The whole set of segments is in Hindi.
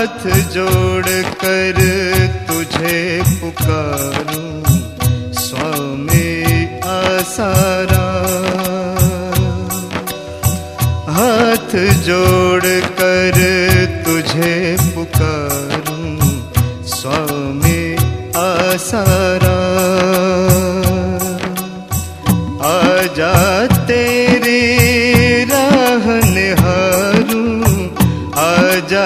हाथ जोड़ कर तुझे पुकारूं। स्वामी आसारा। हाथ जोड़ कर तुझे पुकारूं। स्वामी आसारा।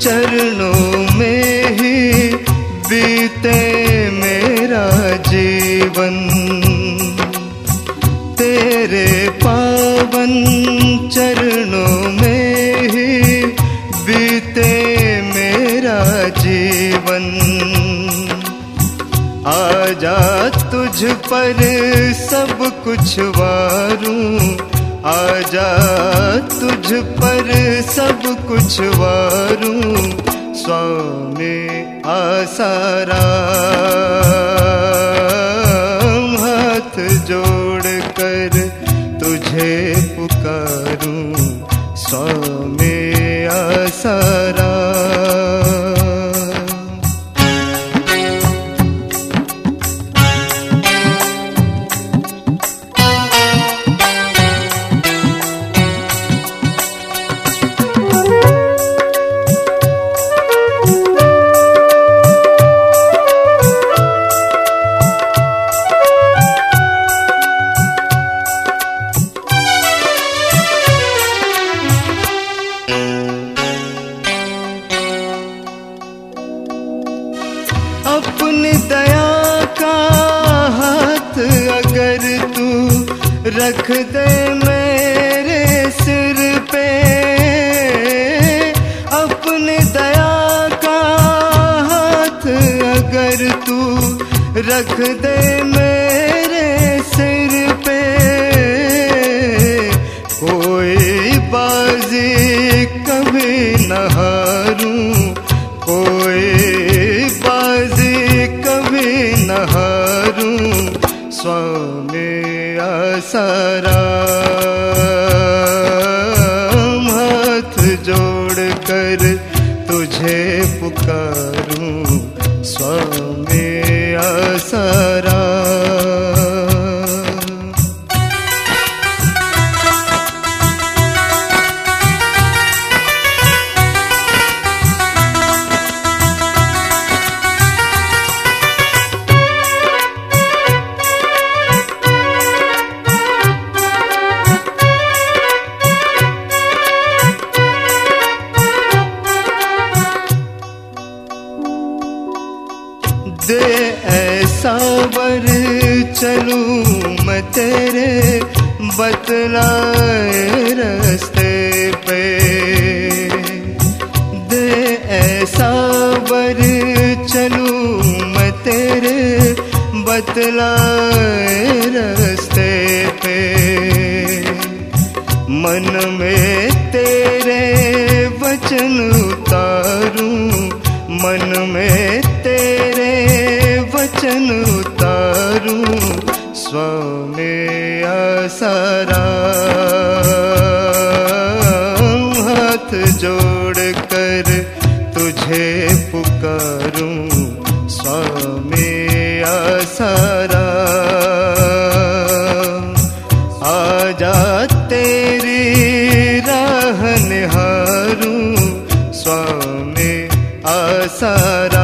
चरणों में ही बीते मेरा जीवन। तेरे पावन चरणों में ही बीते मेरा जीवन। आजा तुझ पर सब कुछ वारूं। आजा तुझ पर सब कुछ वारूं स्वामी आसारा अपनी दया का हाथ अगर तू रख दे मेरे सिर पे, अपनी दया का हाथ अगर तू रख दे आसारा हाथ जोड़ कर तुझे पुकारूं स्वामी। दे ऐसा वर चलूँ मैं तेरे बतलाए रास्ते पे। दे ऐसा वर चलूँ मैं तेरे बतलाए रास्ते पे। मन में तेरे वचन उतारूं मन में तेरे वचन उतारूं, स्वामी आसारा। हाथ जोड़ कर तुझे पुकारूं, स्वामी आसारा। आजा तेरी राह निहारूं, स्वामी आसारा